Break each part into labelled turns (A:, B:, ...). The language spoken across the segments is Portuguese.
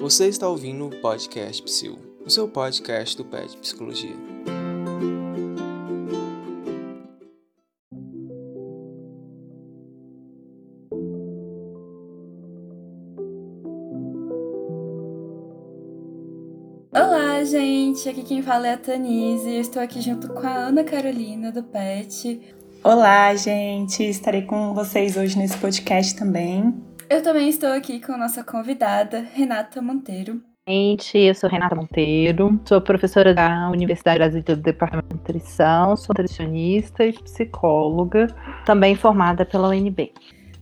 A: Você está ouvindo o podcast Psil, o seu podcast do PET Psicologia.
B: Olá, gente! Aqui quem fala é a Tanise. Eu estou aqui junto com a Ana Carolina do PET.
C: Olá, gente! Estarei com vocês hoje nesse podcast também.
B: Eu também estou aqui com a nossa convidada, Renata Monteiro.
D: Gente, eu sou Renata Monteiro, sou professora da Universidade Brasileira do Departamento de Nutrição, sou nutricionista e psicóloga, também formada pela UNB.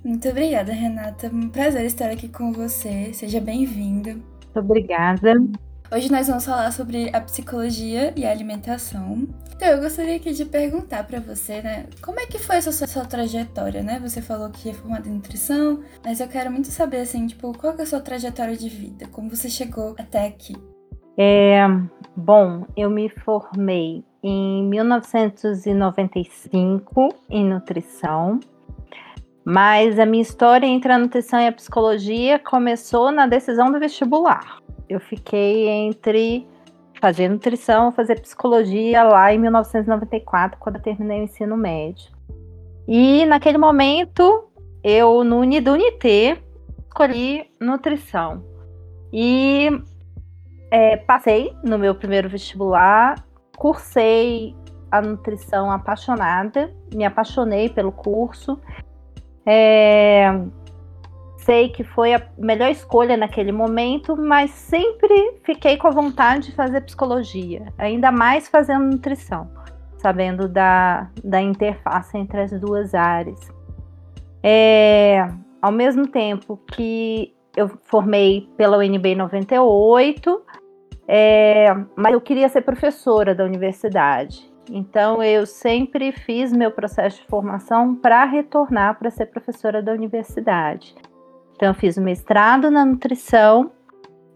B: Muito obrigada, Renata. Um prazer estar aqui com você. Seja bem-vinda. Muito
D: obrigada.
B: Hoje nós vamos falar sobre a psicologia e a alimentação. Então eu gostaria aqui de perguntar para você, né, como é que foi essa sua, sua, trajetória, né? Você falou que é formada em nutrição, mas eu quero muito saber assim, tipo, qual é a sua trajetória de vida? Como você chegou até aqui?
D: É, bom, eu me formei em 1995 em nutrição. Mas a minha história entre a nutrição e a psicologia começou na decisão do vestibular eu fiquei entre fazer nutrição fazer psicologia lá em 1994, quando eu terminei o ensino médio. E naquele momento, eu no do Unité escolhi nutrição. E é, passei no meu primeiro vestibular, cursei a nutrição apaixonada, me apaixonei pelo curso. É, sei que foi a melhor escolha naquele momento, mas sempre fiquei com a vontade de fazer psicologia, ainda mais fazendo nutrição, sabendo da, da interface entre as duas áreas. É, ao mesmo tempo que eu formei pela UNB em 98, é, mas eu queria ser professora da universidade. Então, eu sempre fiz meu processo de formação para retornar para ser professora da universidade. Então, eu fiz o mestrado na nutrição,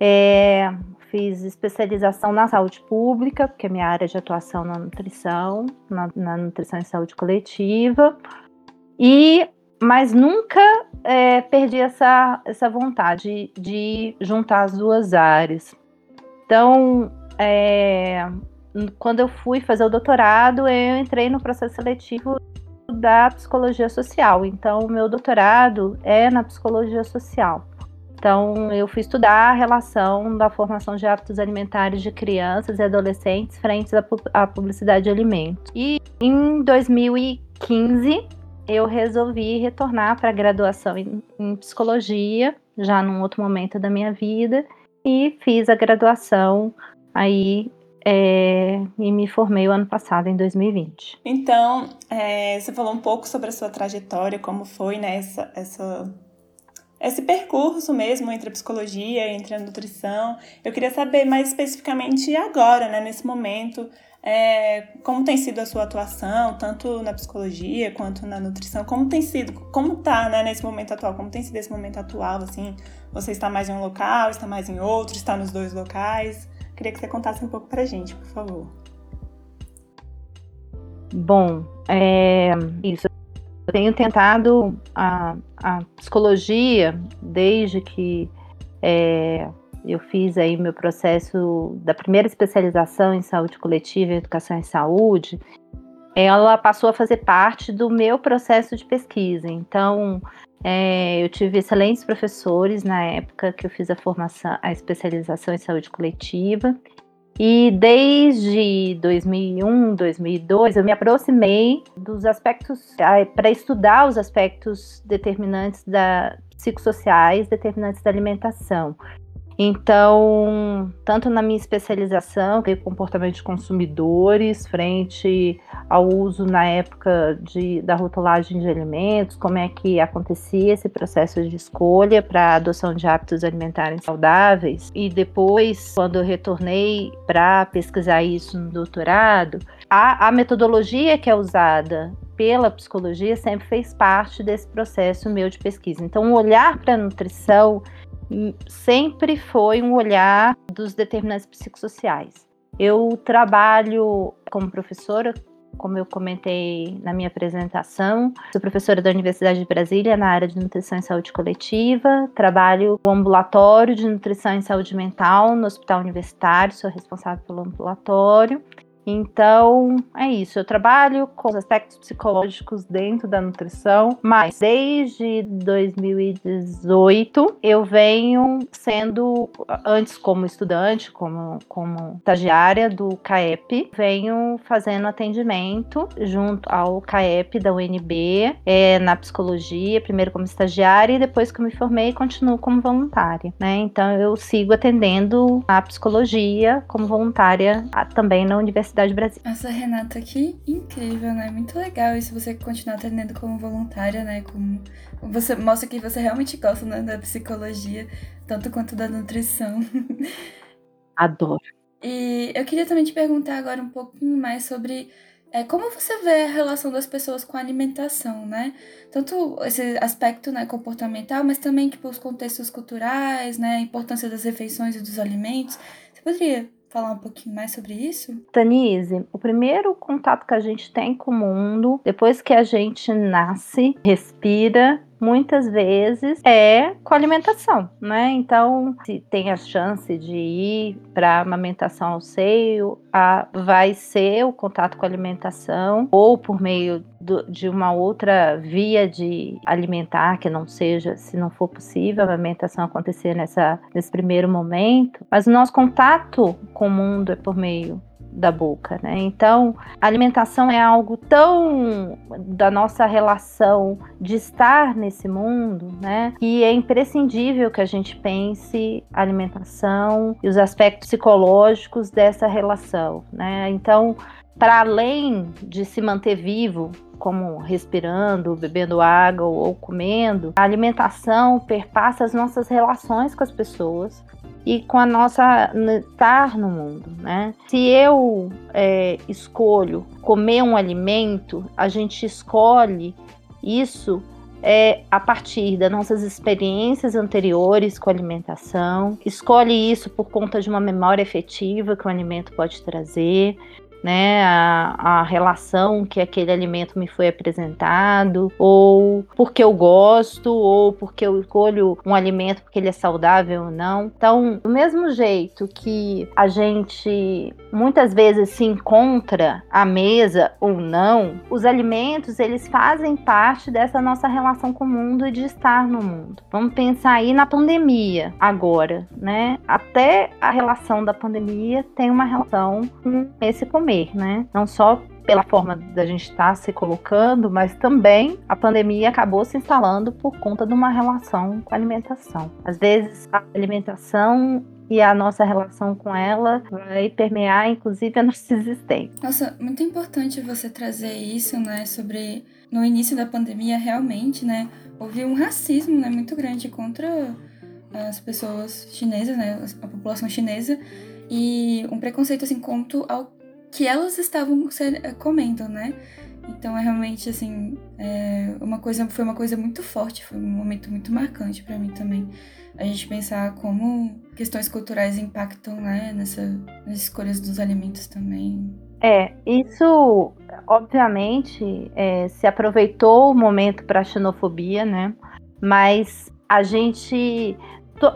D: é, fiz especialização na saúde pública, porque é minha área de atuação na nutrição, na, na nutrição e saúde coletiva, e mas nunca é, perdi essa, essa vontade de juntar as duas áreas. Então, é, quando eu fui fazer o doutorado, eu entrei no processo seletivo da psicologia social. Então, o meu doutorado é na psicologia social. Então, eu fui estudar a relação da formação de hábitos alimentares de crianças e adolescentes frente à publicidade de alimentos. E em 2015, eu resolvi retornar para a graduação em, em psicologia, já num outro momento da minha vida, e fiz a graduação aí é, e me formei o ano passado, em 2020.
C: Então, é, você falou um pouco sobre a sua trajetória, como foi né, essa, essa, esse percurso mesmo entre a psicologia, entre a nutrição. Eu queria saber mais especificamente agora, né, nesse momento, é, como tem sido a sua atuação, tanto na psicologia quanto na nutrição, como tem sido, como tá, né, nesse momento atual, como tem sido esse momento atual, assim, você está mais em um local, está mais em outro, está nos dois locais? Queria que você contasse um pouco pra gente, por favor.
D: Bom, é, isso. Eu tenho tentado a, a psicologia desde que é, eu fiz aí meu processo da primeira especialização em saúde coletiva educação em saúde. Ela passou a fazer parte do meu processo de pesquisa. Então, é, eu tive excelentes professores na época que eu fiz a formação, a especialização em saúde coletiva. E desde 2001, 2002, eu me aproximei dos aspectos, para estudar os aspectos determinantes da psicossociais, determinantes da alimentação. Então, tanto na minha especialização, que é comportamento de consumidores, frente ao uso na época de, da rotulagem de alimentos, como é que acontecia esse processo de escolha para a adoção de hábitos alimentares saudáveis, e depois, quando eu retornei para pesquisar isso no doutorado, a, a metodologia que é usada pela psicologia sempre fez parte desse processo meu de pesquisa. Então, o olhar para a nutrição sempre foi um olhar dos determinantes psicossociais. Eu trabalho como professora como eu comentei na minha apresentação, sou professora da Universidade de Brasília na área de nutrição e saúde coletiva, trabalho no ambulatório de nutrição e saúde mental no Hospital Universitário, sou responsável pelo ambulatório então, é isso. Eu trabalho com os aspectos psicológicos dentro da nutrição, mas desde 2018 eu venho sendo, antes como estudante, como, como estagiária do CAEP, venho fazendo atendimento junto ao CAEP da UNB, é, na psicologia, primeiro como estagiária e depois que eu me formei, continuo como voluntária. Né? Então, eu sigo atendendo a psicologia como voluntária também na Universidade Universidade Brasil.
B: Nossa, Renata, que incrível, né? Muito legal isso você continuar atendendo como voluntária, né? Como você mostra que você realmente gosta né, da psicologia, tanto quanto da nutrição.
D: Adoro.
B: E eu queria também te perguntar agora um pouquinho mais sobre é, como você vê a relação das pessoas com a alimentação, né? Tanto esse aspecto né, comportamental, mas também tipo, os contextos culturais, né? A importância das refeições e dos alimentos. Você poderia falar um pouquinho mais sobre isso?
D: Tanise, o primeiro contato que a gente tem com o mundo, depois que a gente nasce, respira, muitas vezes é com alimentação, né? Então, se tem a chance de ir para amamentação ao seio, a, vai ser o contato com a alimentação ou por meio do, de uma outra via de alimentar que não seja, se não for possível, a amamentação acontecer nessa, nesse primeiro momento. Mas o nosso contato com o mundo é por meio da boca, né? Então, alimentação é algo tão da nossa relação de estar nesse mundo, né? Que é imprescindível que a gente pense a alimentação e os aspectos psicológicos dessa relação, né? Então, para além de se manter vivo, como respirando, bebendo água ou comendo, a alimentação perpassa as nossas relações com as pessoas, e com a nossa estar no mundo, né? Se eu é, escolho comer um alimento, a gente escolhe isso é, a partir das nossas experiências anteriores com alimentação, escolhe isso por conta de uma memória efetiva que o alimento pode trazer, né, a, a relação que aquele alimento me foi apresentado, ou porque eu gosto, ou porque eu escolho um alimento porque ele é saudável ou não. Então, do mesmo jeito que a gente muitas vezes se encontra à mesa ou não, os alimentos eles fazem parte dessa nossa relação com o mundo e de estar no mundo. Vamos pensar aí na pandemia agora, né? Até a relação da pandemia tem uma relação com esse comer comer, né? Não só pela forma da gente estar tá se colocando, mas também a pandemia acabou se instalando por conta de uma relação com a alimentação. Às vezes a alimentação e a nossa relação com ela vai permear, inclusive, a nossa existência.
B: Nossa, muito importante você trazer isso, né, sobre no início da pandemia, realmente, né, houve um racismo, né, muito grande contra as pessoas chinesas, né, a população chinesa, e um preconceito, assim, quanto ao que elas estavam eh, comendo, né? Então é realmente assim, é uma coisa foi uma coisa muito forte, foi um momento muito marcante para mim também. A gente pensar como questões culturais impactam, né, nessa, nas escolhas dos alimentos também.
D: É, isso obviamente é, se aproveitou o momento para xenofobia, né? Mas a gente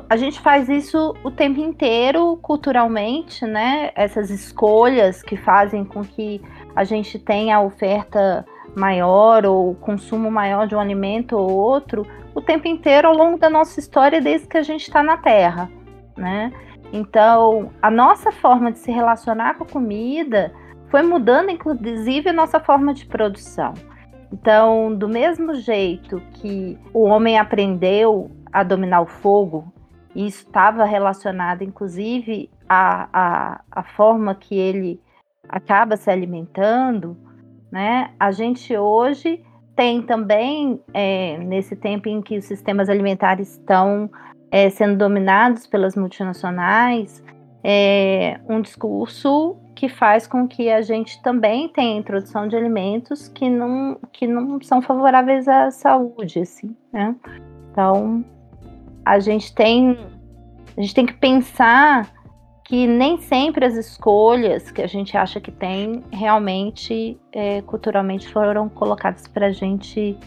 D: a gente faz isso o tempo inteiro culturalmente, né? Essas escolhas que fazem com que a gente tenha oferta maior ou consumo maior de um alimento ou outro o tempo inteiro ao longo da nossa história desde que a gente está na Terra, né? Então, a nossa forma de se relacionar com a comida foi mudando, inclusive, a nossa forma de produção. Então, do mesmo jeito que o homem aprendeu a dominar o fogo e isso estava relacionado, inclusive, à, à, à forma que ele acaba se alimentando, né? A gente hoje tem também, é, nesse tempo em que os sistemas alimentares estão é, sendo dominados pelas multinacionais, é, um discurso que faz com que a gente também tenha a introdução de alimentos que não, que não são favoráveis à saúde, assim, né? Então, a gente tem a gente tem que pensar que nem sempre as escolhas que a gente acha que tem realmente é, culturalmente foram colocadas para a gente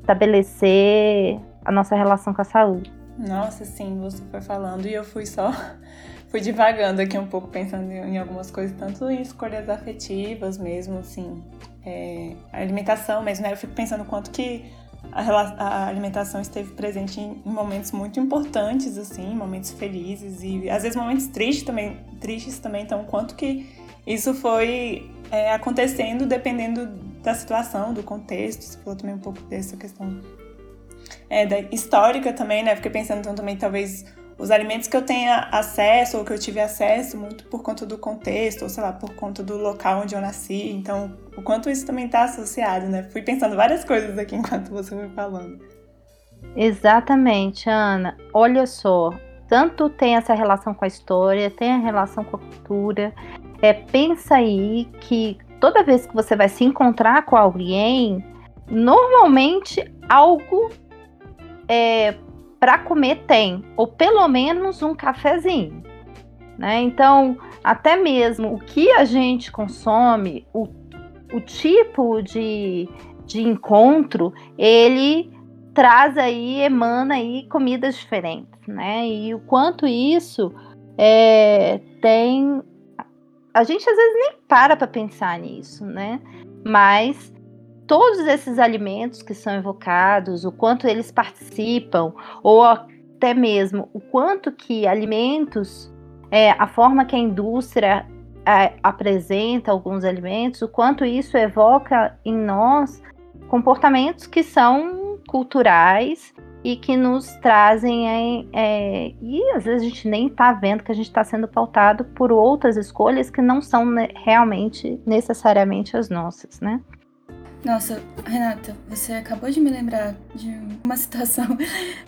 D: estabelecer a nossa relação com a saúde.
C: Nossa, sim, você foi falando e eu fui só fui divagando aqui um pouco pensando em algumas coisas, tanto em escolhas afetivas mesmo, assim, é, alimentação mesmo, né? Eu fico pensando quanto que a, alimentação esteve presente em, em, momentos muito importantes, assim, momentos felizes e às vezes momentos tristes também, tristes também, então quanto que isso foi é, acontecendo dependendo da situação, do contexto, você falou também um pouco dessa questão é, da histórica também, né? Fiquei pensando então, também talvez os alimentos que eu tenha acesso ou que eu tive acesso muito por conta do contexto, ou sei lá, por conta do local onde eu nasci. Então, o quanto isso também está associado, né? Fui pensando várias coisas aqui enquanto você foi falando.
D: Exatamente, Ana. Olha só, tanto tem essa relação com a história, tem a relação com a cultura. É, pensa aí que toda vez que você vai se encontrar com alguém, normalmente algo é, para comer tem, ou pelo menos um cafezinho. Né? Então, até mesmo o que a gente consome, o, o tipo de, de encontro, ele traz aí, emana aí comidas diferentes, né? E o quanto isso é, tem. A gente às vezes nem para para pensar nisso, né? Mas todos esses alimentos que são evocados, o quanto eles participam, ou até mesmo o quanto que alimentos, é, a forma que a indústria é, apresenta alguns alimentos, o quanto isso evoca em nós comportamentos que são culturais e que nos trazem é, é, e às vezes a gente nem está vendo que a gente está sendo pautado por outras escolhas que não são né, realmente necessariamente as nossas, né?
B: Nossa, Renata, você acabou de me lembrar de uma situação.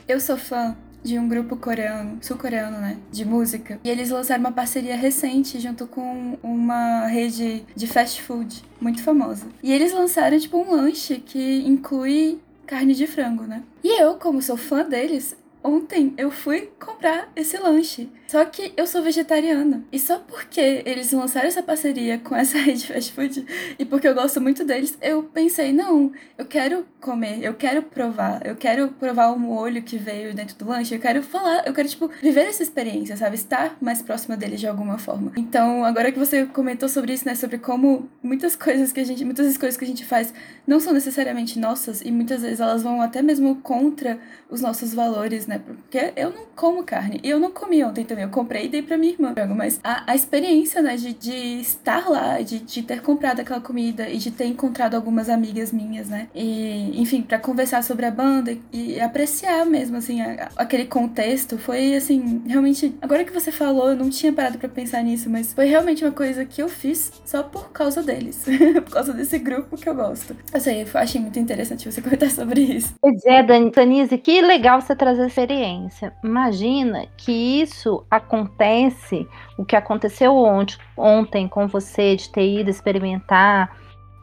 B: Eu sou fã de um grupo coreano, sul-coreano, né, de música. E eles lançaram uma parceria recente junto com uma rede de fast food muito famosa. E eles lançaram tipo um lanche que inclui carne de frango, né? E eu, como sou fã deles, ontem eu fui comprar esse lanche. Só que eu sou vegetariana. E só porque eles lançaram essa parceria com essa rede fast food e porque eu gosto muito deles, eu pensei, não, eu quero comer, eu quero provar, eu quero provar o molho que veio dentro do lanche, eu quero falar, eu quero, tipo, viver essa experiência, sabe? Estar mais próxima deles de alguma forma. Então, agora que você comentou sobre isso, né? Sobre como muitas coisas que a gente, muitas coisas que a gente faz não são necessariamente nossas e muitas vezes elas vão até mesmo contra os nossos valores, né? Porque eu não como carne. E eu não comi ontem também. Eu comprei e dei pra minha irmã. Mas a, a experiência, né, de, de estar lá, de, de ter comprado aquela comida e de ter encontrado algumas amigas minhas, né? E, enfim, para conversar sobre a banda e, e apreciar mesmo, assim, a, aquele contexto. Foi, assim, realmente. Agora que você falou, eu não tinha parado para pensar nisso, mas foi realmente uma coisa que eu fiz só por causa deles. por causa desse grupo que eu gosto. Eu sei, eu achei muito interessante você comentar sobre isso.
D: Pois é, Danise, que legal você trazer experiência. Imagina que isso acontece, o que aconteceu ontem, ontem com você de ter ido experimentar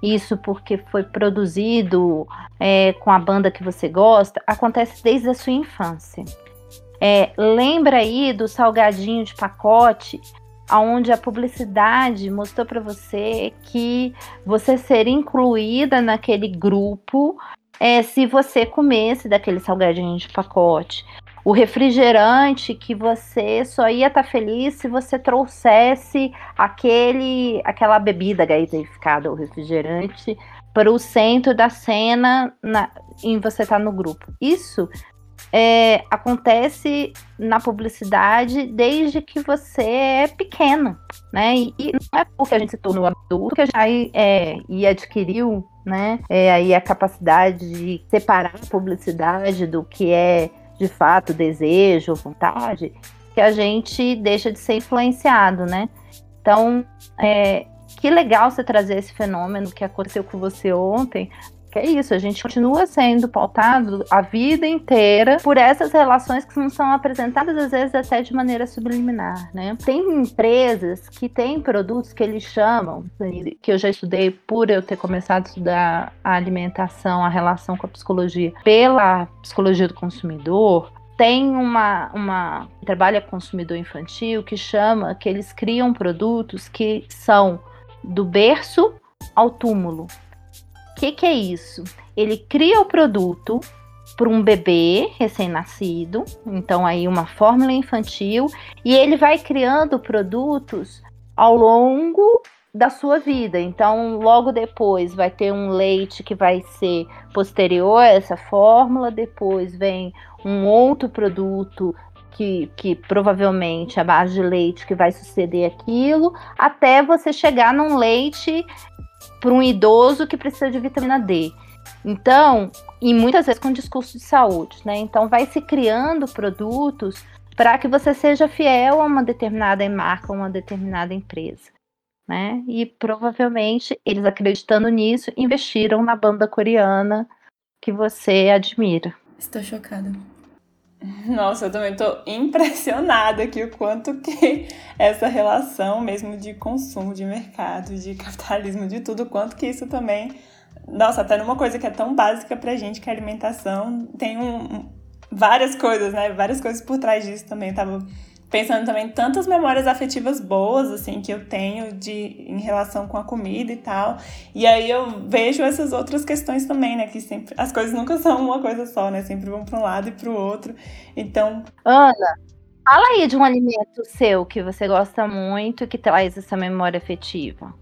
D: isso porque foi produzido é, com a banda que você gosta, acontece desde a sua infância. É, lembra aí do salgadinho de pacote, onde a publicidade mostrou para você que você seria incluída naquele grupo é, se você comesse daquele salgadinho de pacote o refrigerante que você só ia estar tá feliz se você trouxesse aquele aquela bebida gaseificada, o refrigerante, para o centro da cena na, em você estar tá no grupo. Isso é, acontece na publicidade desde que você é pequeno, né? E, e não é porque a gente se tornou adulto que já é, e adquiriu, né? É, aí a capacidade de separar a publicidade do que é de fato desejo, vontade, que a gente deixa de ser influenciado, né? Então, é, que legal você trazer esse fenômeno que aconteceu com você ontem, que é isso, a gente continua sendo pautado a vida inteira por essas relações que não são apresentadas, às vezes, até de maneira subliminar, né? Tem empresas que têm produtos que eles chamam, que eu já estudei por eu ter começado a estudar a alimentação, a relação com a psicologia, pela psicologia do consumidor, tem uma, uma trabalha consumidor infantil que chama que eles criam produtos que são do berço ao túmulo. Que, que é isso? Ele cria o produto para um bebê recém-nascido, então aí uma fórmula infantil, e ele vai criando produtos ao longo da sua vida. Então, logo depois vai ter um leite que vai ser posterior a essa fórmula, depois vem um outro produto que, que provavelmente a base de leite que vai suceder aquilo, até você chegar num leite para um idoso que precisa de vitamina D. Então, e muitas vezes com discurso de saúde, né? Então, vai se criando produtos para que você seja fiel a uma determinada marca, a uma determinada empresa. Né? E provavelmente eles acreditando nisso investiram na banda coreana que você admira.
B: Estou chocada.
C: Nossa, eu também estou impressionada aqui o quanto que essa relação mesmo de consumo, de mercado, de capitalismo, de tudo, quanto que isso também nossa, até numa coisa que é tão básica pra gente, que é a alimentação, tem um, várias coisas, né? Várias coisas por trás disso também. Tava pensando também tantas memórias afetivas boas, assim, que eu tenho de, em relação com a comida e tal. E aí eu vejo essas outras questões também, né? Que sempre. As coisas nunca são uma coisa só, né? Sempre vão para um lado e para o outro. Então.
D: Ana, fala aí de um alimento seu que você gosta muito e que traz essa memória afetiva.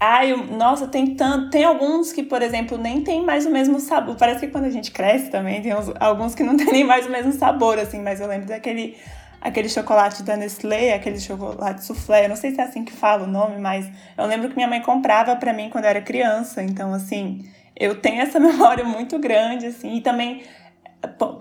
C: Ai, nossa, tem tanto. Tem alguns que, por exemplo, nem tem mais o mesmo sabor. Parece que quando a gente cresce também, tem uns, alguns que não tem nem mais o mesmo sabor, assim, mas eu lembro daquele aquele chocolate da Nestlé, aquele chocolate soufflé, eu não sei se é assim que fala o nome, mas eu lembro que minha mãe comprava para mim quando eu era criança, então assim, eu tenho essa memória muito grande assim, e também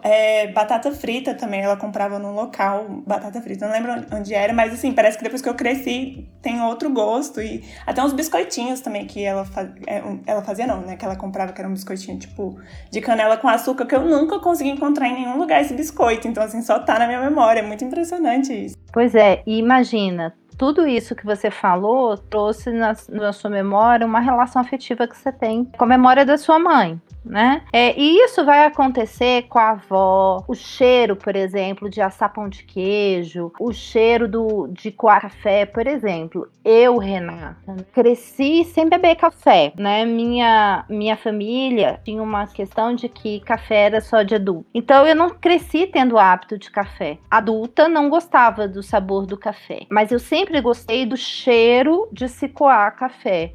C: é, batata frita também, ela comprava num local, batata frita, não lembro onde era, mas assim, parece que depois que eu cresci tem outro gosto. E até uns biscoitinhos também que ela, faz, é, ela fazia, não, né? Que ela comprava, que era um biscoitinho tipo de canela com açúcar, que eu nunca consegui encontrar em nenhum lugar esse biscoito. Então, assim, só tá na minha memória. É muito impressionante isso.
D: Pois é, e imagina, tudo isso que você falou trouxe na, na, sua memória uma relação afetiva que você tem com a memória da sua mãe né? É, e isso vai acontecer com a avó, o cheiro, por exemplo, de assar pão de queijo, o cheiro do, de coar café, por exemplo. Eu, Renata, cresci sem beber café, né? Minha, minha família tinha uma questão de que café era só de adulto. Então eu não cresci tendo hábito de café. Adulta não gostava do sabor do café, mas eu sempre gostei do cheiro de se coar café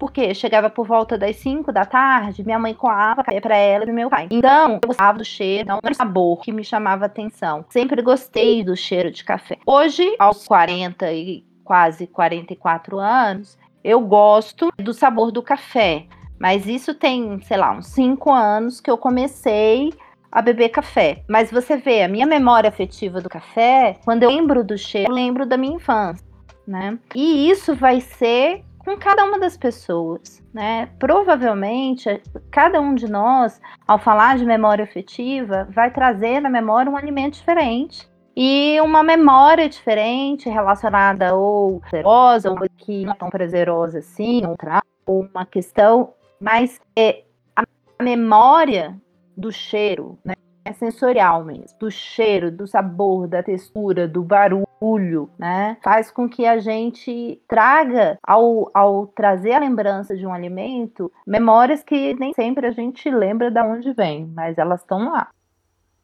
D: porque chegava por volta das 5 da tarde, minha mãe coava café para ela e meu pai. Então, eu gostava do cheiro, não era sabor que me chamava atenção. Sempre gostei do cheiro de café. Hoje, aos 40 e quase 44 anos, eu gosto do sabor do café. Mas isso tem, sei lá, uns 5 anos que eu comecei a beber café. Mas você vê, a minha memória afetiva do café, quando eu lembro do cheiro, eu lembro da minha infância, né? E isso vai ser com cada uma das pessoas, né? Provavelmente, cada um de nós, ao falar de memória afetiva, vai trazer na memória um alimento diferente e uma memória diferente relacionada ou prazerosa, ou que não é tão prazerosa assim, ou uma questão, mas é a memória do cheiro, né? É sensorial mesmo, do cheiro, do sabor, da textura, do barulho, né? Faz com que a gente traga, ao, ao trazer a lembrança de um alimento, memórias que nem sempre a gente lembra de onde vem, mas elas estão lá.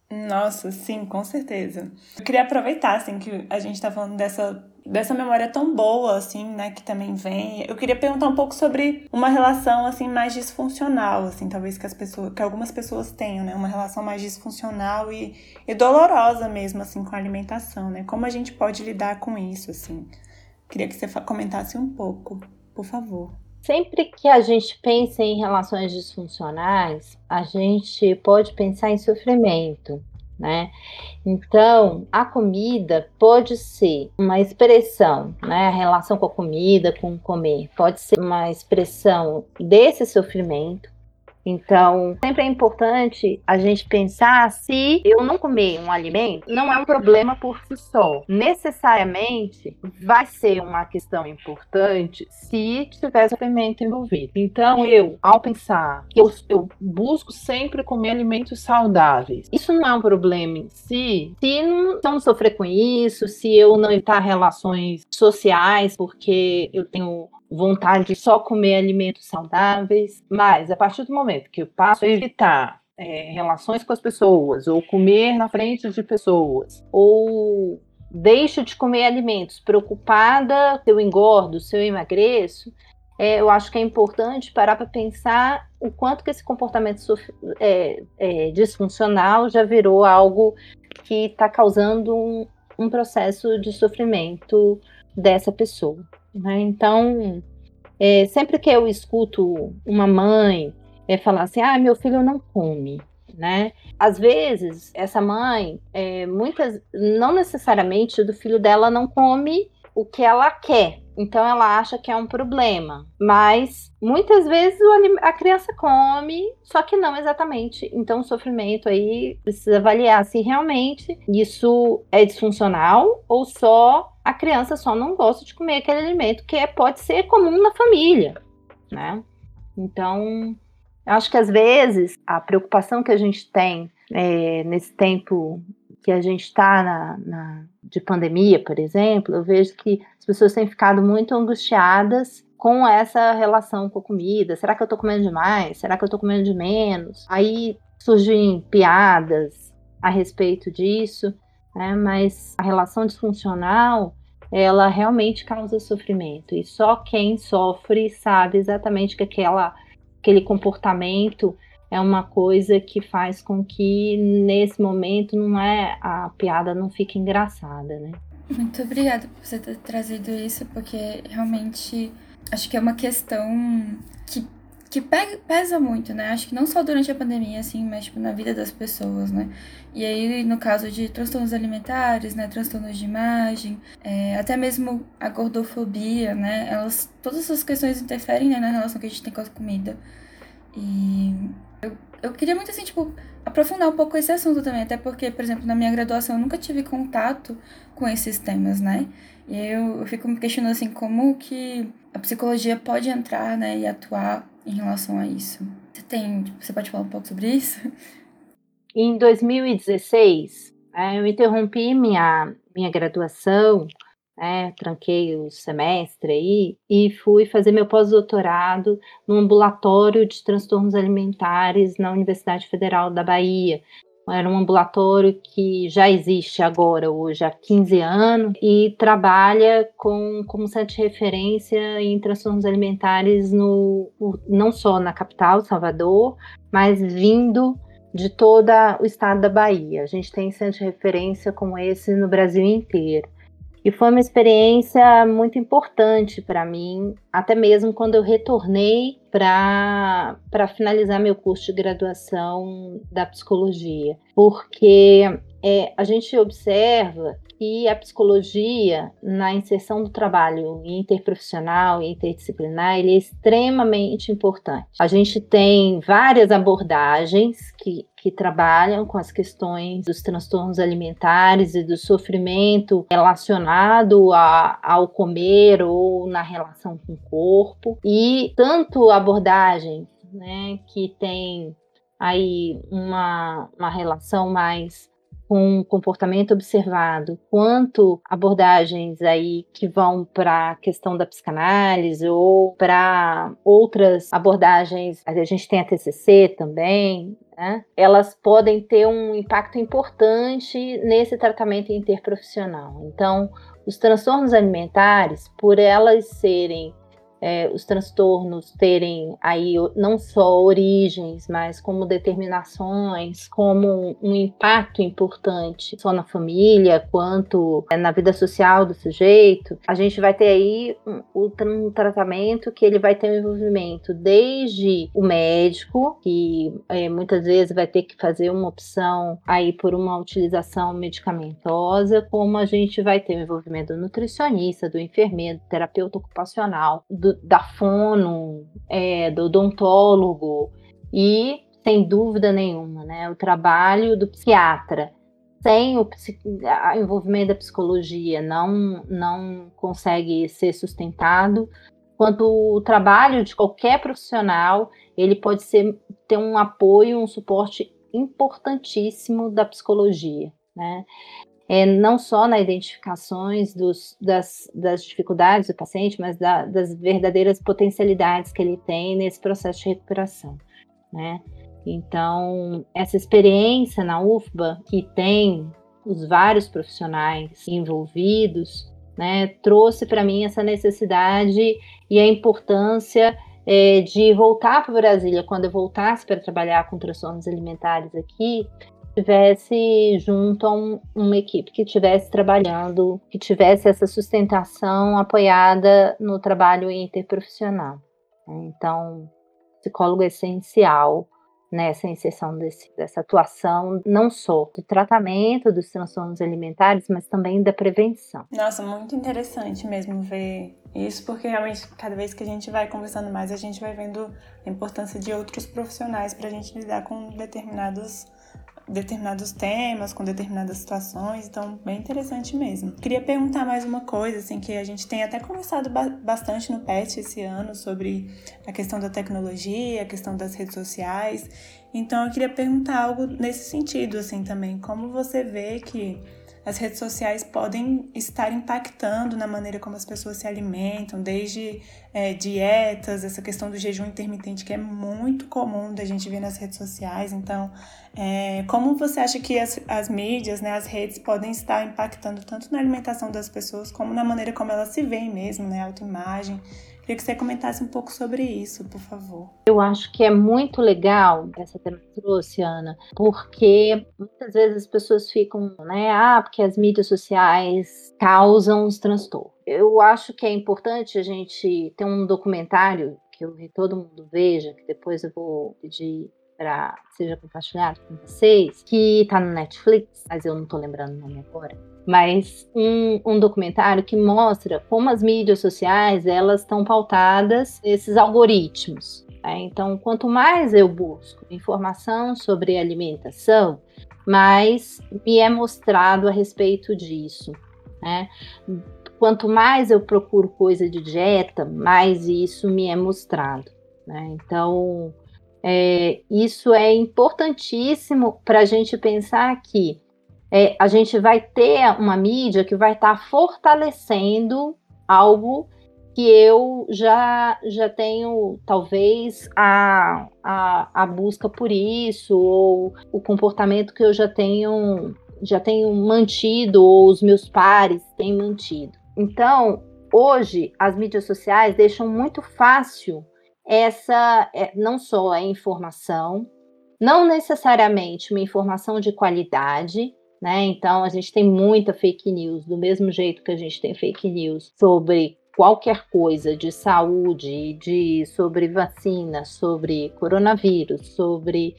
C: Nossa, sim, com certeza. Eu queria aproveitar, assim, que a gente tá falando dessa, dessa memória tão boa, assim, né, que também vem. Eu queria perguntar um pouco sobre uma relação, assim, mais disfuncional, assim, talvez que as pessoas, que algumas pessoas tenham, né, uma relação mais disfuncional e, e dolorosa mesmo, assim, com a alimentação, né? Como a gente pode lidar com isso, assim? Queria que você comentasse um pouco, por favor.
D: Sempre que a gente pensa em relações disfuncionais, a gente pode pensar em sofrimento, né? Então, a comida pode ser uma expressão, né? A relação com a comida, com comer, pode ser uma expressão desse sofrimento Então, sempre é importante a gente pensar se eu não comer um alimento, não é um problema por si só. Necessariamente vai ser uma questão importante se tiver sofrimento envolvido. Então, eu, ao pensar que eu, eu busco sempre comer alimentos saudáveis, isso não é um problema em si, se não, não sofrer com isso, se eu não evitar relações sociais, porque eu tenho vontade de só comer alimentos saudáveis, mas a partir do momento que eu passo a evitar é, relações com as pessoas, ou comer na frente de pessoas, ou deixo de comer alimentos preocupada se eu engordo, se eu emagreço, é, eu acho que é importante parar para pensar o quanto que esse comportamento é, é, disfuncional já virou algo que está causando um, um processo de sofrimento dessa pessoa. Né? Então, é, sempre que eu escuto uma mãe é, falar assim, ah, meu filho não come, né? Às vezes, essa mãe, é, muitas, não necessariamente do filho dela não come o que ela quer, então ela acha que é um problema. Mas muitas vezes a criança come, só que não exatamente. Então o sofrimento aí precisa avaliar se realmente isso é disfuncional ou só a criança só não gosta de comer aquele alimento que é, pode ser comum na família, né? Então, acho que às vezes a preocupação que a gente tem é, nesse tempo que a gente está na, na, de pandemia, por exemplo, eu vejo que as pessoas têm ficado muito angustiadas com essa relação com a comida. Será que eu estou comendo demais? Será que eu estou comendo de menos? Aí surgem piadas a respeito disso, né? mas a relação disfuncional ela realmente causa sofrimento e só quem sofre sabe exatamente que aquela, aquele comportamento é uma coisa que faz com que nesse momento não é a piada não fique engraçada, né?
B: Muito obrigada por você ter trazido isso, porque realmente acho que é uma questão que, que pesa muito, né? Acho que não só durante a pandemia, assim, mas tipo, na vida das pessoas, né? E aí, no caso de transtornos alimentares, né? Transtornos de imagem, é, até mesmo a gordofobia, né? Elas, todas essas questões interferem né, na relação que a gente tem com a comida. E eu, eu queria muito, assim, tipo, aprofundar um pouco esse assunto também, até porque, por exemplo, na minha graduação eu nunca tive contato com esses temas, né? E eu, eu fico me questionando, assim, como que a psicologia pode entrar, né, e atuar em relação a isso. Você tem, tipo, você pode falar um pouco sobre isso?
D: Em 2016, é, eu interrompi minha, minha graduação né, tranquei o semestre aí e fui fazer meu pós-doutorado no ambulatório de transtornos alimentares na Universidade Federal da Bahia. Era um ambulatório que já existe agora, hoje, há 15 anos, e trabalha com, como centro de referência em transtornos alimentares no, não só na capital, Salvador, mas vindo de todo o estado da Bahia. A gente tem centro de referência como esse no Brasil inteiro. E foi uma experiência muito importante para mim, até mesmo quando eu retornei para finalizar meu curso de graduação da psicologia, porque é, a gente observa que a psicologia na inserção do trabalho interprofissional e interdisciplinar ele é extremamente importante. A gente tem várias abordagens que, que trabalham com as questões dos transtornos alimentares e do sofrimento relacionado a, ao comer ou na relação com o corpo. E tanto abordagens né, que tem aí uma, uma relação mais com comportamento observado, quanto abordagens aí que vão para a questão da psicanálise ou para outras abordagens, a gente tem a TCC também, né? elas podem ter um impacto importante nesse tratamento interprofissional. Então, os transtornos alimentares, por elas serem é, os transtornos terem aí não só origens, mas como determinações, como um impacto importante, só na família quanto é, na vida social do sujeito, a gente vai ter aí um, um tratamento que ele vai ter um envolvimento desde o médico, que é, muitas vezes vai ter que fazer uma opção aí por uma utilização medicamentosa, como a gente vai ter o envolvimento do nutricionista, do enfermeiro, do terapeuta ocupacional, do do, da fono, é, do odontólogo. E, sem dúvida nenhuma, né, o trabalho do psiquiatra sem o envolvimento da psicologia não, não consegue ser sustentado, quanto o trabalho de qualquer profissional, ele pode ser, ter um apoio, um suporte importantíssimo da psicologia, né? É, não só na identificações dos, das, das, dificuldades do paciente, mas da, das verdadeiras potencialidades que ele tem nesse processo de recuperação, né? Então, essa experiência na UFBA, que tem os vários profissionais envolvidos, né, trouxe para mim essa necessidade e a importância é, de voltar para Brasília, quando eu voltasse para trabalhar com transtornos alimentares aqui, tivesse junto a um, uma equipe que estivesse trabalhando, que tivesse essa sustentação apoiada no trabalho interprofissional. Né. Então, psicólogo é essencial nessa inserção desse, dessa atuação, não só do tratamento dos transtornos alimentares, mas também da prevenção.
C: Nossa, muito interessante mesmo ver isso, porque realmente cada vez que a gente vai conversando mais, a gente vai vendo a importância de outros profissionais para a gente lidar com determinados determinados temas, com determinadas situações, então bem interessante mesmo. Queria perguntar mais uma coisa, assim, que a gente tem até conversado ba bastante no PET esse ano sobre a questão da tecnologia, a questão das redes sociais. Então eu queria perguntar algo nesse sentido, assim, também, como você vê que as redes sociais podem estar impactando na maneira como as pessoas se alimentam, desde é, dietas, essa questão do jejum intermitente que é muito comum da gente ver nas redes sociais. Então, é, como você acha que as, as mídias, né, as redes podem estar impactando tanto na alimentação das pessoas como na maneira como elas se veem mesmo, né, autoimagem? Queria que você comentasse um pouco sobre isso, por favor.
D: Eu acho que é muito legal essa que trouxe, Ana, porque muitas vezes as pessoas ficam, né, ah, porque as mídias sociais causam os transtornos. Eu acho que é importante a gente ter um documentário que eu, todo mundo veja, que depois eu vou pedir para seja compartilhado com vocês, que está no Netflix, mas eu não estou lembrando o nome agora mas um, um, documentário que mostra como as mídias sociais elas estão pautadas nesses algoritmos. Né? Então, quanto mais eu busco informação sobre alimentação, mais me é mostrado a respeito disso. Né? Quanto mais eu procuro coisa de dieta, mais isso me é mostrado. Né? Então, é, isso é importantíssimo para a gente pensar que é, a gente vai ter uma mídia que vai estar tá fortalecendo algo que eu já, já tenho, talvez, a, a, a busca por isso, ou o comportamento que eu já tenho, já tenho mantido, ou os meus pares têm mantido. Então, hoje, as mídias sociais deixam muito fácil essa, é, não só a informação, não necessariamente uma informação de qualidade, né? Então a gente tem muita fake news, do mesmo jeito que a gente tem fake news sobre qualquer coisa de saúde, de sobre vacina, sobre coronavírus, sobre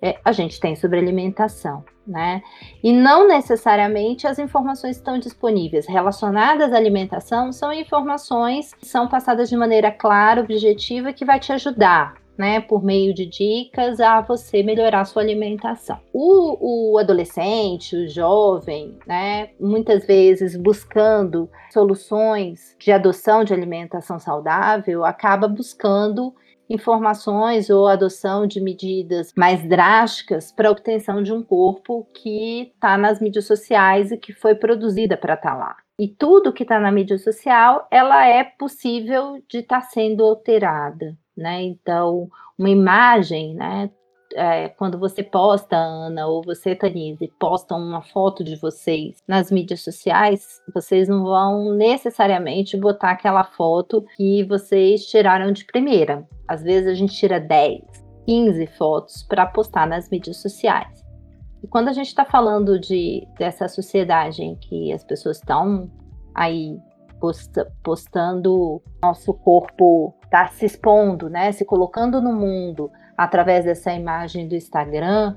D: é, a gente tem sobre alimentação, né? E não necessariamente as informações estão disponíveis relacionadas à alimentação são informações que são passadas de maneira clara, objetiva, que vai te ajudar né, por meio de dicas a você melhorar sua alimentação. O, o adolescente, o jovem, né, muitas vezes buscando soluções de adoção de alimentação saudável, acaba buscando informações ou adoção de medidas mais drásticas para a obtenção de um corpo que está nas mídias sociais e que foi produzida para estar tá lá. E tudo que está na mídia social, ela é possível de estar tá sendo alterada né? Então, uma imagem, né? É, quando você posta, Ana, ou você, Tanise, postam uma foto de vocês nas mídias sociais, vocês não vão necessariamente botar aquela foto que vocês tiraram de primeira. Às vezes a gente tira 10, 15 fotos para postar nas mídias sociais. E quando a gente está falando de, dessa sociedade em que as pessoas estão aí posta, postando nosso corpo está se expondo, né, se colocando no mundo através dessa imagem do Instagram,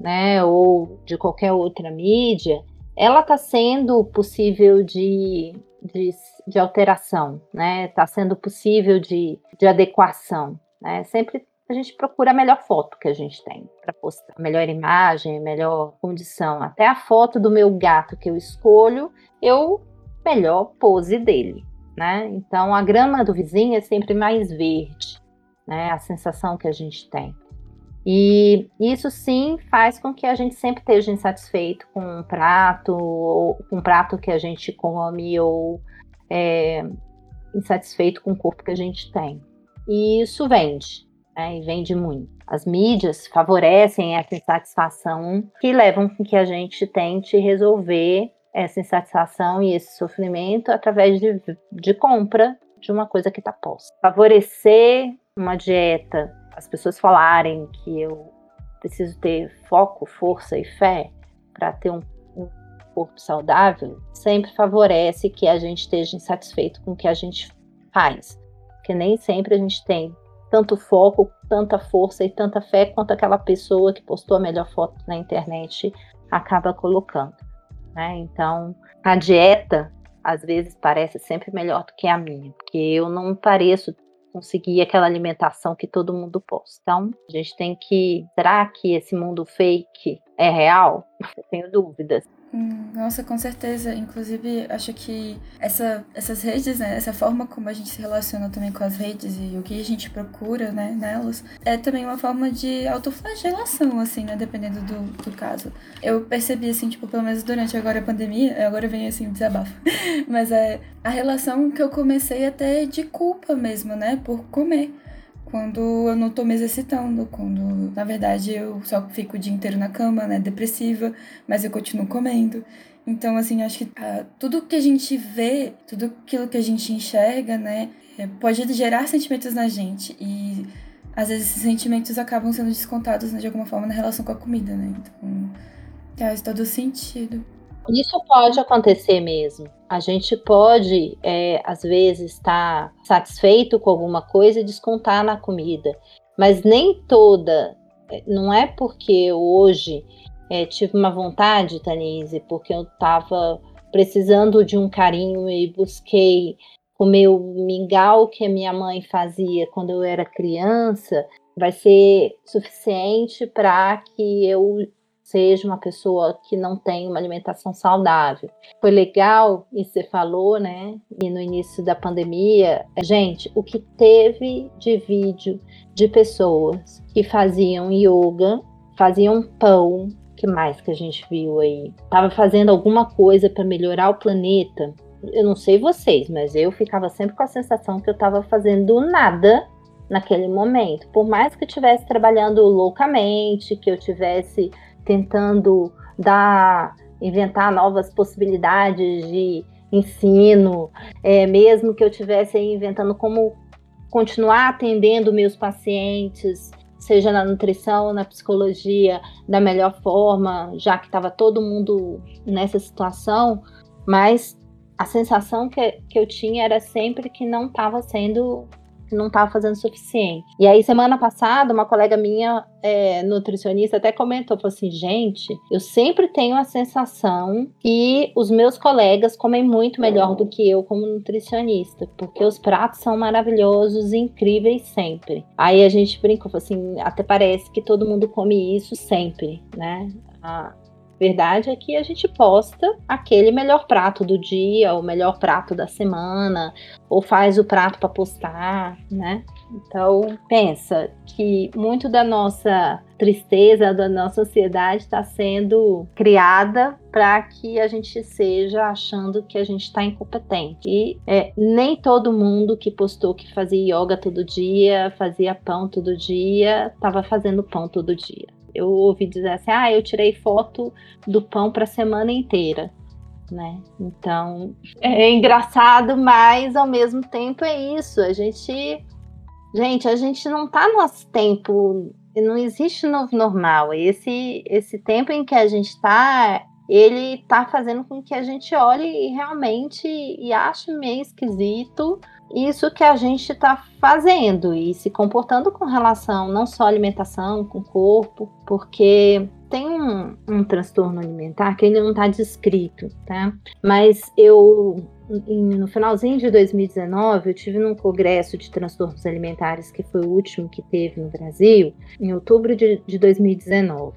D: né, ou de qualquer outra mídia, ela está sendo possível de, de, de alteração, né, está sendo possível de, de adequação, né, sempre a gente procura a melhor foto que a gente tem para postar, a melhor imagem, a melhor condição. Até a foto do meu gato que eu escolho, eu melhor pose dele, né? Então a grama do vizinho é sempre mais verde, né? A sensação que a gente tem. E isso sim faz com que a gente sempre esteja insatisfeito com um prato, ou com um prato que a gente come, ou é, insatisfeito com o corpo que a gente tem. E isso vende, né, e vende muito. As mídias favorecem essa insatisfação que levam com que a gente tente resolver essa insatisfação e esse sofrimento através de, de compra de uma coisa que está posta. Favorecer uma dieta as pessoas falarem que eu preciso ter foco, força e fé para ter um, um, corpo saudável, sempre favorece que a gente esteja insatisfeito com o que a gente faz. Porque nem sempre a gente tem tanto foco, tanta força e tanta fé quanto aquela pessoa que postou a melhor foto na internet acaba colocando. Né? Então, a dieta às vezes parece sempre melhor do que a minha, porque eu não pareço conseguir aquela alimentação que todo mundo posta. Então, a gente tem que. Será que esse mundo fake é real? Eu tenho dúvidas.
B: Hum, nossa, com certeza. Inclusive, acho que essa, essas redes, né, essa forma como a gente se relaciona também com as redes e o que a gente procura, né, nelas, é também uma forma de autoflagelação, assim, né, dependendo do, do caso. Eu percebi, assim, tipo, pelo menos durante agora a pandemia, agora vem, assim, desabafo, mas é a relação que eu comecei até de culpa mesmo, né, por comer quando eu não tô me exercitando, quando na verdade eu só fico o dia inteiro na cama, né, depressiva, mas eu continuo comendo. Então, assim, acho que uh, tudo que a gente vê, tudo aquilo que a gente enxerga, né, é, pode gerar sentimentos na gente e às vezes esses sentimentos acabam sendo descontados né, de alguma forma na relação com a comida, né? Então, faz todo sentido.
D: Isso pode acontecer mesmo. A gente pode, é, às vezes, estar satisfeito com alguma coisa e descontar na comida, mas nem toda. É, não é porque hoje é, tive uma vontade, Tanise, porque eu estava precisando de um carinho e busquei comer o mingau que a minha mãe fazia quando eu era criança, vai ser suficiente para que eu seja uma pessoa que não tem uma alimentação saudável. Foi legal, e você falou, né? E no início da pandemia, gente, o que teve de vídeo de pessoas que faziam yoga, faziam pão, que mais que a gente viu aí? Tava fazendo alguma coisa para melhorar o planeta. Eu não sei vocês, mas eu ficava sempre com a sensação que eu estava fazendo nada naquele momento. Por mais que eu estivesse trabalhando loucamente, que eu tivesse tentando dar, inventar novas possibilidades de ensino, é, mesmo que eu estivesse inventando como continuar atendendo meus pacientes, seja na nutrição, na psicologia, da melhor forma, já que estava todo mundo nessa situação, mas a sensação que, que eu tinha era sempre que não estava sendo não estava fazendo o suficiente. E aí, semana passada, uma colega minha, é, nutricionista, até comentou, falou assim, gente, eu sempre tenho a sensação que os meus colegas comem muito melhor do que eu como nutricionista, porque os pratos são maravilhosos incríveis sempre. Aí a gente brincou, falou assim, até parece que todo mundo come isso sempre, né? Ah, Verdade é que a gente posta aquele melhor prato do dia, o melhor prato da semana, ou faz o prato para postar, né? Então, pensa que muito da nossa tristeza, da nossa ansiedade está sendo criada para que a gente seja achando que a gente está incompetente. E é, nem todo mundo que postou que fazia yoga todo dia, fazia pão todo dia, estava fazendo pão todo dia eu ouvi dizer assim: ah, eu tirei foto do pão para a semana inteira. Né? Então é engraçado, mas ao mesmo tempo é isso. A gente, gente, a gente não tá no nosso tempo, não existe novo normal. Esse esse tempo em que a gente está, ele tá fazendo com que a gente olhe realmente e ache meio esquisito isso que a gente está fazendo e se comportando com relação não só à alimentação, com o corpo, porque tem um, um transtorno alimentar que ele não está descrito, tá? Mas eu no finalzinho de 2019, eu tive num congresso de transtornos alimentares, que foi o último que teve no Brasil, em outubro de, de 2019.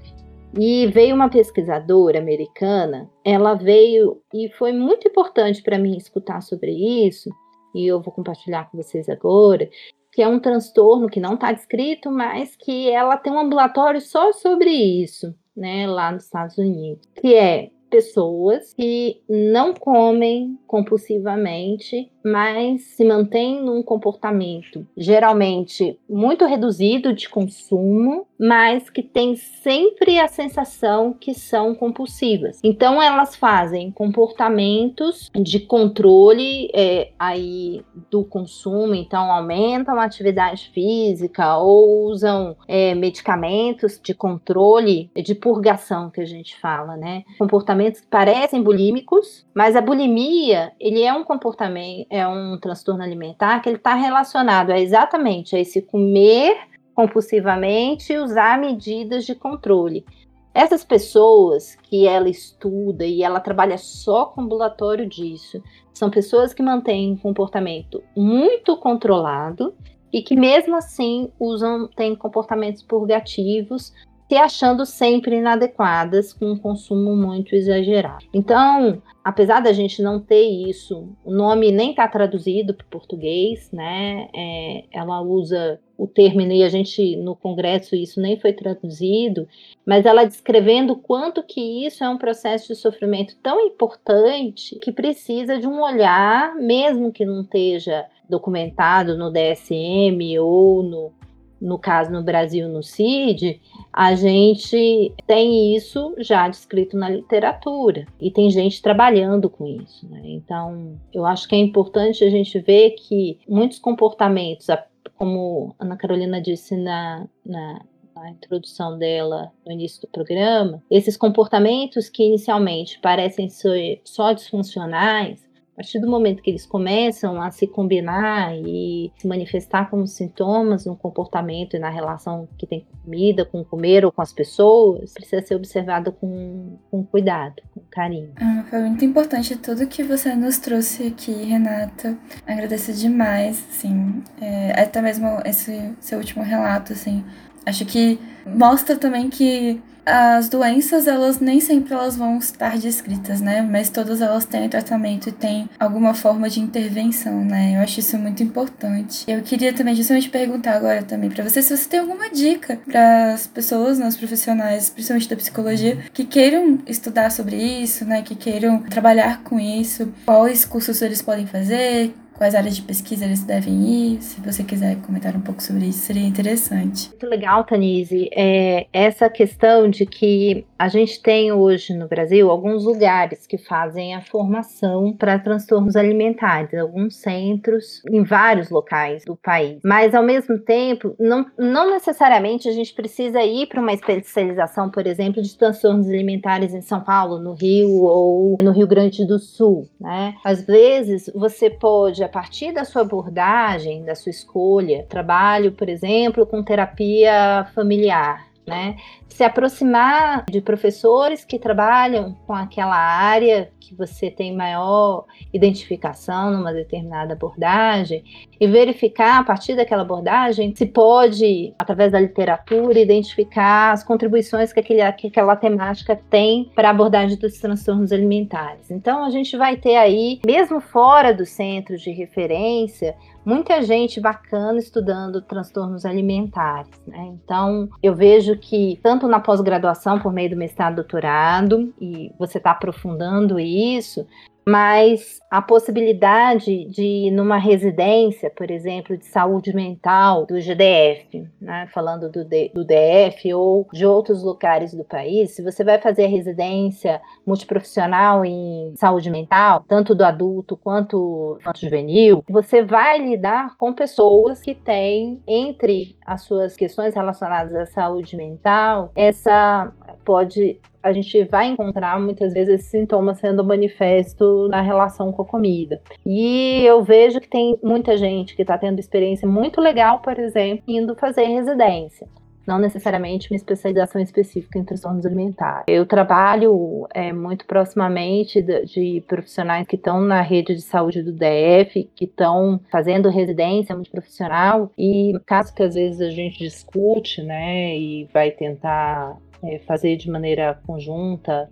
D: E veio uma pesquisadora americana, ela veio e foi muito importante para mim escutar sobre isso, e eu vou compartilhar com vocês agora, que é um transtorno que não está descrito, mas que ela tem um ambulatório só sobre isso, né, lá nos Estados Unidos, que é pessoas que não comem compulsivamente, mas se mantêm num comportamento geralmente muito reduzido de consumo, mas que tem sempre a sensação que são compulsivas. Então elas fazem comportamentos de controle é, aí do consumo, então aumentam a atividade física ou usam é, medicamentos de controle de purgação que a gente fala, né? Comportamentos que parecem bulímicos, mas a bulimia ele é um comportamento, é um transtorno alimentar que ele está relacionado a exatamente a esse comer compulsivamente usar medidas de controle. Essas pessoas que ela estuda e ela trabalha só com ambulatório disso, são pessoas que mantêm um comportamento muito controlado e que mesmo assim usam, têm comportamentos purgativos, se achando sempre inadequadas com um consumo muito exagerado. Então, apesar da gente não ter isso, o nome nem está traduzido para português, né? É, ela usa o termo e a gente no congresso isso nem foi traduzido, mas ela descrevendo quanto que isso é um processo de sofrimento tão importante que precisa de um olhar, mesmo que não esteja documentado no DSM ou no no caso no Brasil no CID, a gente tem isso já descrito na literatura e tem gente trabalhando com isso. Né? Então, eu acho que é importante a gente ver que muitos comportamentos, como a Ana Carolina disse na, na na introdução dela no início do programa, esses comportamentos que inicialmente parecem ser só disfuncionais, a partir do momento que eles começam a se combinar e se manifestar como sintomas no comportamento e na relação que tem com comida, com comer ou com as pessoas, precisa ser observado com, com cuidado, com carinho.
B: Ah, foi muito importante tudo que você nos trouxe aqui, Renata. Agradeço demais, assim, é, até mesmo esse seu último relato, assim. Acho que mostra também que as doenças, elas nem sempre elas vão estar descritas, né? Mas todas elas têm tratamento e têm alguma forma de intervenção, né? Eu acho isso muito importante. Eu queria também justamente perguntar agora também para você se você tem alguma dica para as pessoas, né, os profissionais, principalmente da psicologia, que queiram estudar sobre isso, né? Que queiram trabalhar com isso, quais cursos eles podem fazer, quais áreas de pesquisa eles devem ir. Se você quiser comentar um pouco sobre isso, seria interessante.
D: Muito legal, Tanise. É, essa questão de que a gente tem hoje no Brasil alguns lugares que fazem a formação para transtornos alimentares, alguns centros em vários locais do país. Mas, ao mesmo tempo, não, não necessariamente a gente precisa ir para uma especialização, por exemplo, de transtornos alimentares em São Paulo, no Rio ou no Rio Grande do Sul. Né? Às vezes, você pode a partir da sua abordagem, da sua escolha, trabalho, por exemplo, com terapia familiar, né? Se aproximar de professores que trabalham com aquela área que você tem maior identificação numa determinada abordagem e verificar a partir daquela abordagem se pode, através da literatura, identificar as contribuições que, aquele, que aquela temática tem para a abordagem dos transtornos alimentares. Então, a gente vai ter aí, mesmo fora dos centros de referência, muita gente bacana estudando transtornos alimentares. Né? Então, eu vejo que tanto na pós-graduação, por meio do mestrado doutorado, e você está aprofundando isso, mas a possibilidade de, numa residência, por exemplo, de saúde mental do GDF, né, falando do, D, do DF ou de outros lugares do país, se você vai fazer a residência multiprofissional em saúde mental, tanto do adulto quanto do juvenil, você vai lidar com pessoas que têm, entre as suas questões relacionadas à saúde mental, essa pode a gente vai encontrar muitas vezes esse sintoma sendo manifesto na relação com a comida. E eu vejo que tem muita gente que está tendo experiência muito legal, por exemplo, indo fazer residência. não necessariamente uma especialização específica em transtornos alimentares. Eu trabalho é, muito proximamente de, de profissionais que estão na rede de saúde do DF, que estão fazendo residência muito profissional, e caso que às vezes a gente discute, né, e vai tentar é, fazer de maneira conjunta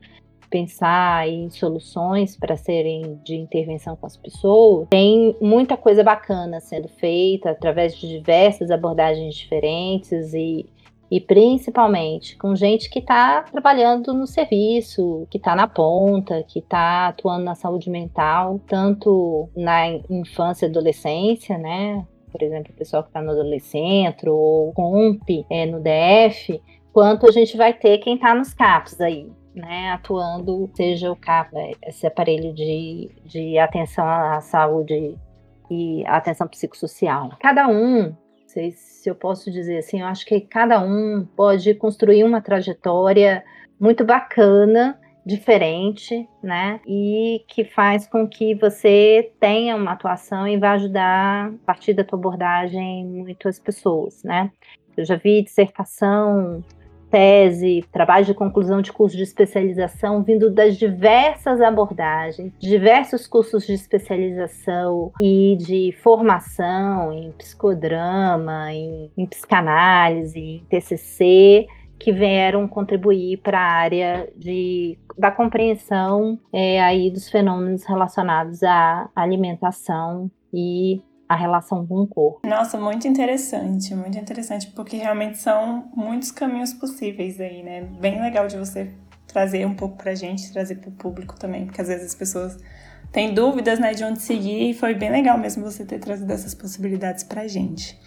D: pensar em soluções para serem de intervenção com as pessoas, tem muita coisa bacana sendo feita através de diversas abordagens diferentes e, e principalmente com gente que está trabalhando no serviço, que está na ponta, que está atuando na saúde mental, tanto na infância e adolescência, né? Por exemplo, o pessoal que está no adolescente ou COMP é, no DF, quanto a gente vai ter quem está nos CAPs aí, né, atuando, seja o CAP, esse aparelho de, de atenção à saúde e atenção psicossocial. Cada um, sei se eu posso dizer assim, eu acho que cada um pode construir uma trajetória muito bacana, diferente, né? E que faz com que você tenha uma atuação e vá ajudar, a partir da tua abordagem, muitas pessoas, né? Eu já vi dissertação tese, trabalho de conclusão de curso de especialização vindo das diversas abordagens, diversos cursos de especialização e de formação em psicodrama, em, em psicanálise, em TCC, que vieram contribuir para a área de, da compreensão é, aí dos fenômenos relacionados à alimentação e a relação com o corpo.
C: Nossa, muito interessante, muito interessante, porque realmente são muitos caminhos possíveis aí, né? Bem legal de você trazer um pouco pra gente, trazer pro público também, porque às vezes as pessoas têm dúvidas, né, de onde seguir, e foi bem legal mesmo você ter trazido essas possibilidades pra gente.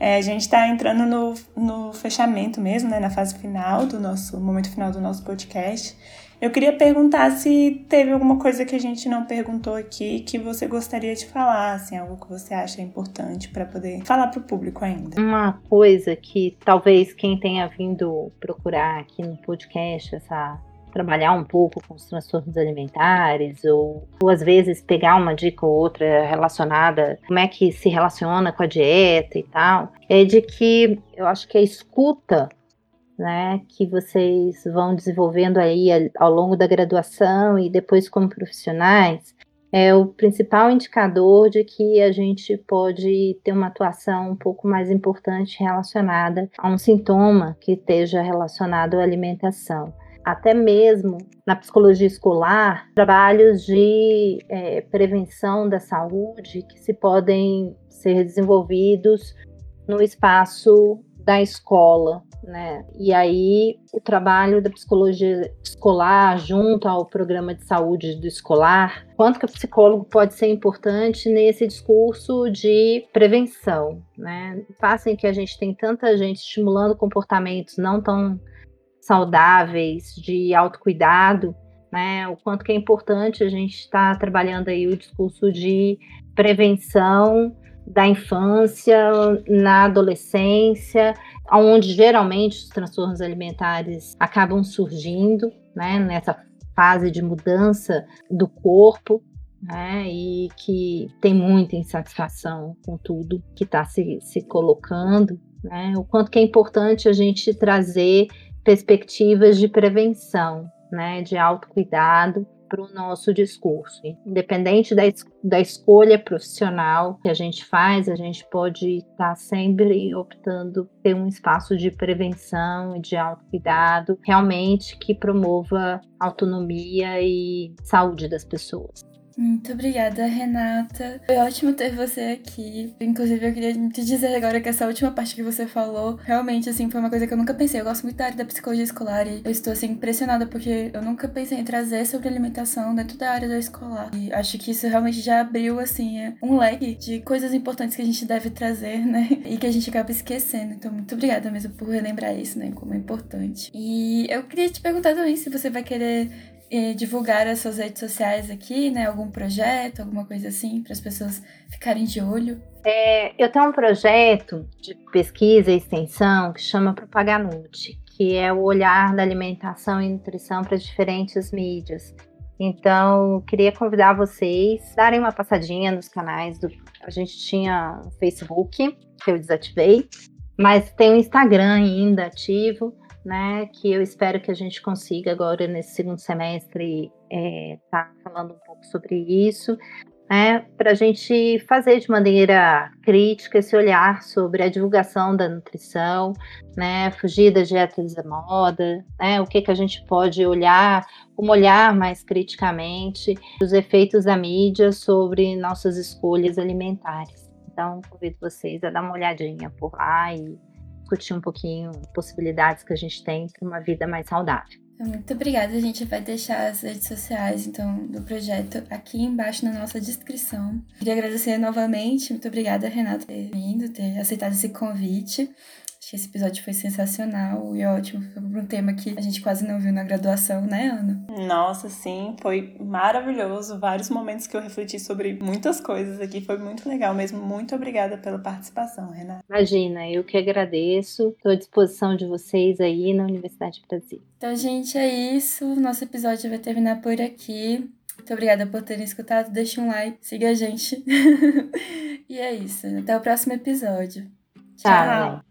C: É, a gente está entrando no, no fechamento mesmo, né, na fase final do nosso, momento final do nosso podcast. Eu queria perguntar se teve alguma coisa que a gente não perguntou aqui que você gostaria de falar, assim, algo que você acha importante para poder falar para o público ainda.
D: Uma coisa que talvez quem tenha vindo procurar aqui no podcast essa trabalhar um pouco com os transtornos alimentares ou, ou às vezes pegar uma dica ou outra relacionada como é que se relaciona com a dieta e tal, é de que eu acho que a escuta né, que vocês vão desenvolvendo aí ao longo da graduação e depois como profissionais, é o principal indicador de que a gente pode ter uma atuação um pouco mais importante relacionada a um sintoma que esteja relacionado à alimentação. Até mesmo na psicologia escolar, trabalhos de é, prevenção da saúde que se podem ser desenvolvidos no espaço da escola, né? E aí o trabalho da psicologia escolar junto ao programa de saúde do escolar, quanto que o psicólogo pode ser importante nesse discurso de prevenção, né? Fazem que a gente tem tanta gente estimulando comportamentos não tão saudáveis de autocuidado, né? O quanto que é importante a gente estar tá trabalhando aí o discurso de prevenção da infância, na adolescência, onde geralmente os transtornos alimentares acabam surgindo, né, nessa fase de mudança do corpo, né, e que tem muita insatisfação com tudo que está se, se colocando, né, o quanto que é importante a gente trazer perspectivas de prevenção, né, de autocuidado, para o nosso discurso. Independente da, da escolha profissional que a gente faz, a gente pode estar tá sempre optando ter um espaço de prevenção e de autocuidado, realmente que promova autonomia e saúde das pessoas.
B: Muito obrigada, Renata. Foi ótimo ter você aqui. Inclusive, eu queria te dizer agora que essa última parte que você falou, realmente, assim, foi uma coisa que eu nunca pensei. Eu gosto muito da área da psicologia escolar e eu estou, assim, impressionada porque eu nunca pensei em trazer sobre alimentação dentro da área da escolar. E acho que isso realmente já abriu, assim, um leque de coisas importantes que a gente deve trazer, né? E que a gente acaba esquecendo. Então, muito obrigada mesmo por relembrar isso, né? Como é importante. E eu queria te perguntar também se você vai querer e divulgar as suas redes sociais aqui, né? Algum projeto, alguma coisa assim, para as pessoas ficarem de olho?
D: É, eu tenho um projeto de pesquisa e extensão que chama Propaganute, que é o olhar da alimentação e nutrição para diferentes mídias. Então, queria convidar vocês a darem uma passadinha nos canais do. A gente tinha o Facebook, que eu desativei, mas tem o Instagram ainda ativo, né? Que eu espero que a gente consiga agora nesse segundo semestre é, tá falando um pouco sobre isso né, para a gente fazer de maneira crítica esse olhar sobre a divulgação da nutrição, né, fugir das dietas da moda, né, o que, que a gente pode olhar, como olhar mais criticamente os efeitos da mídia sobre nossas escolhas alimentares. Então, convido vocês a dar uma olhadinha por lá e discutir um pouquinho possibilidades que a gente tem para uma vida mais saudável.
B: Muito obrigada. A gente vai deixar as redes sociais, então, do projeto aqui embaixo na nossa descrição. Queria agradecer novamente. Muito obrigada, Renata, por ter vindo, ter aceitado esse convite. Acho que esse episódio foi sensacional e ótimo. Foi um tema que a gente quase não viu na graduação, né, Ana?
C: Nossa, sim, foi maravilhoso. Vários momentos que eu refleti sobre muitas coisas aqui. Foi muito legal mesmo. Muito obrigada pela participação, Renata.
D: Imagina, eu que agradeço. Estou à disposição de vocês aí na Universidade Brasil.
B: Então, gente, é isso. Nosso episódio vai terminar por aqui. Muito obrigada por terem escutado. Deixe um like, siga a gente. e é isso. Até o próximo episódio.
D: Tchau. Tchau.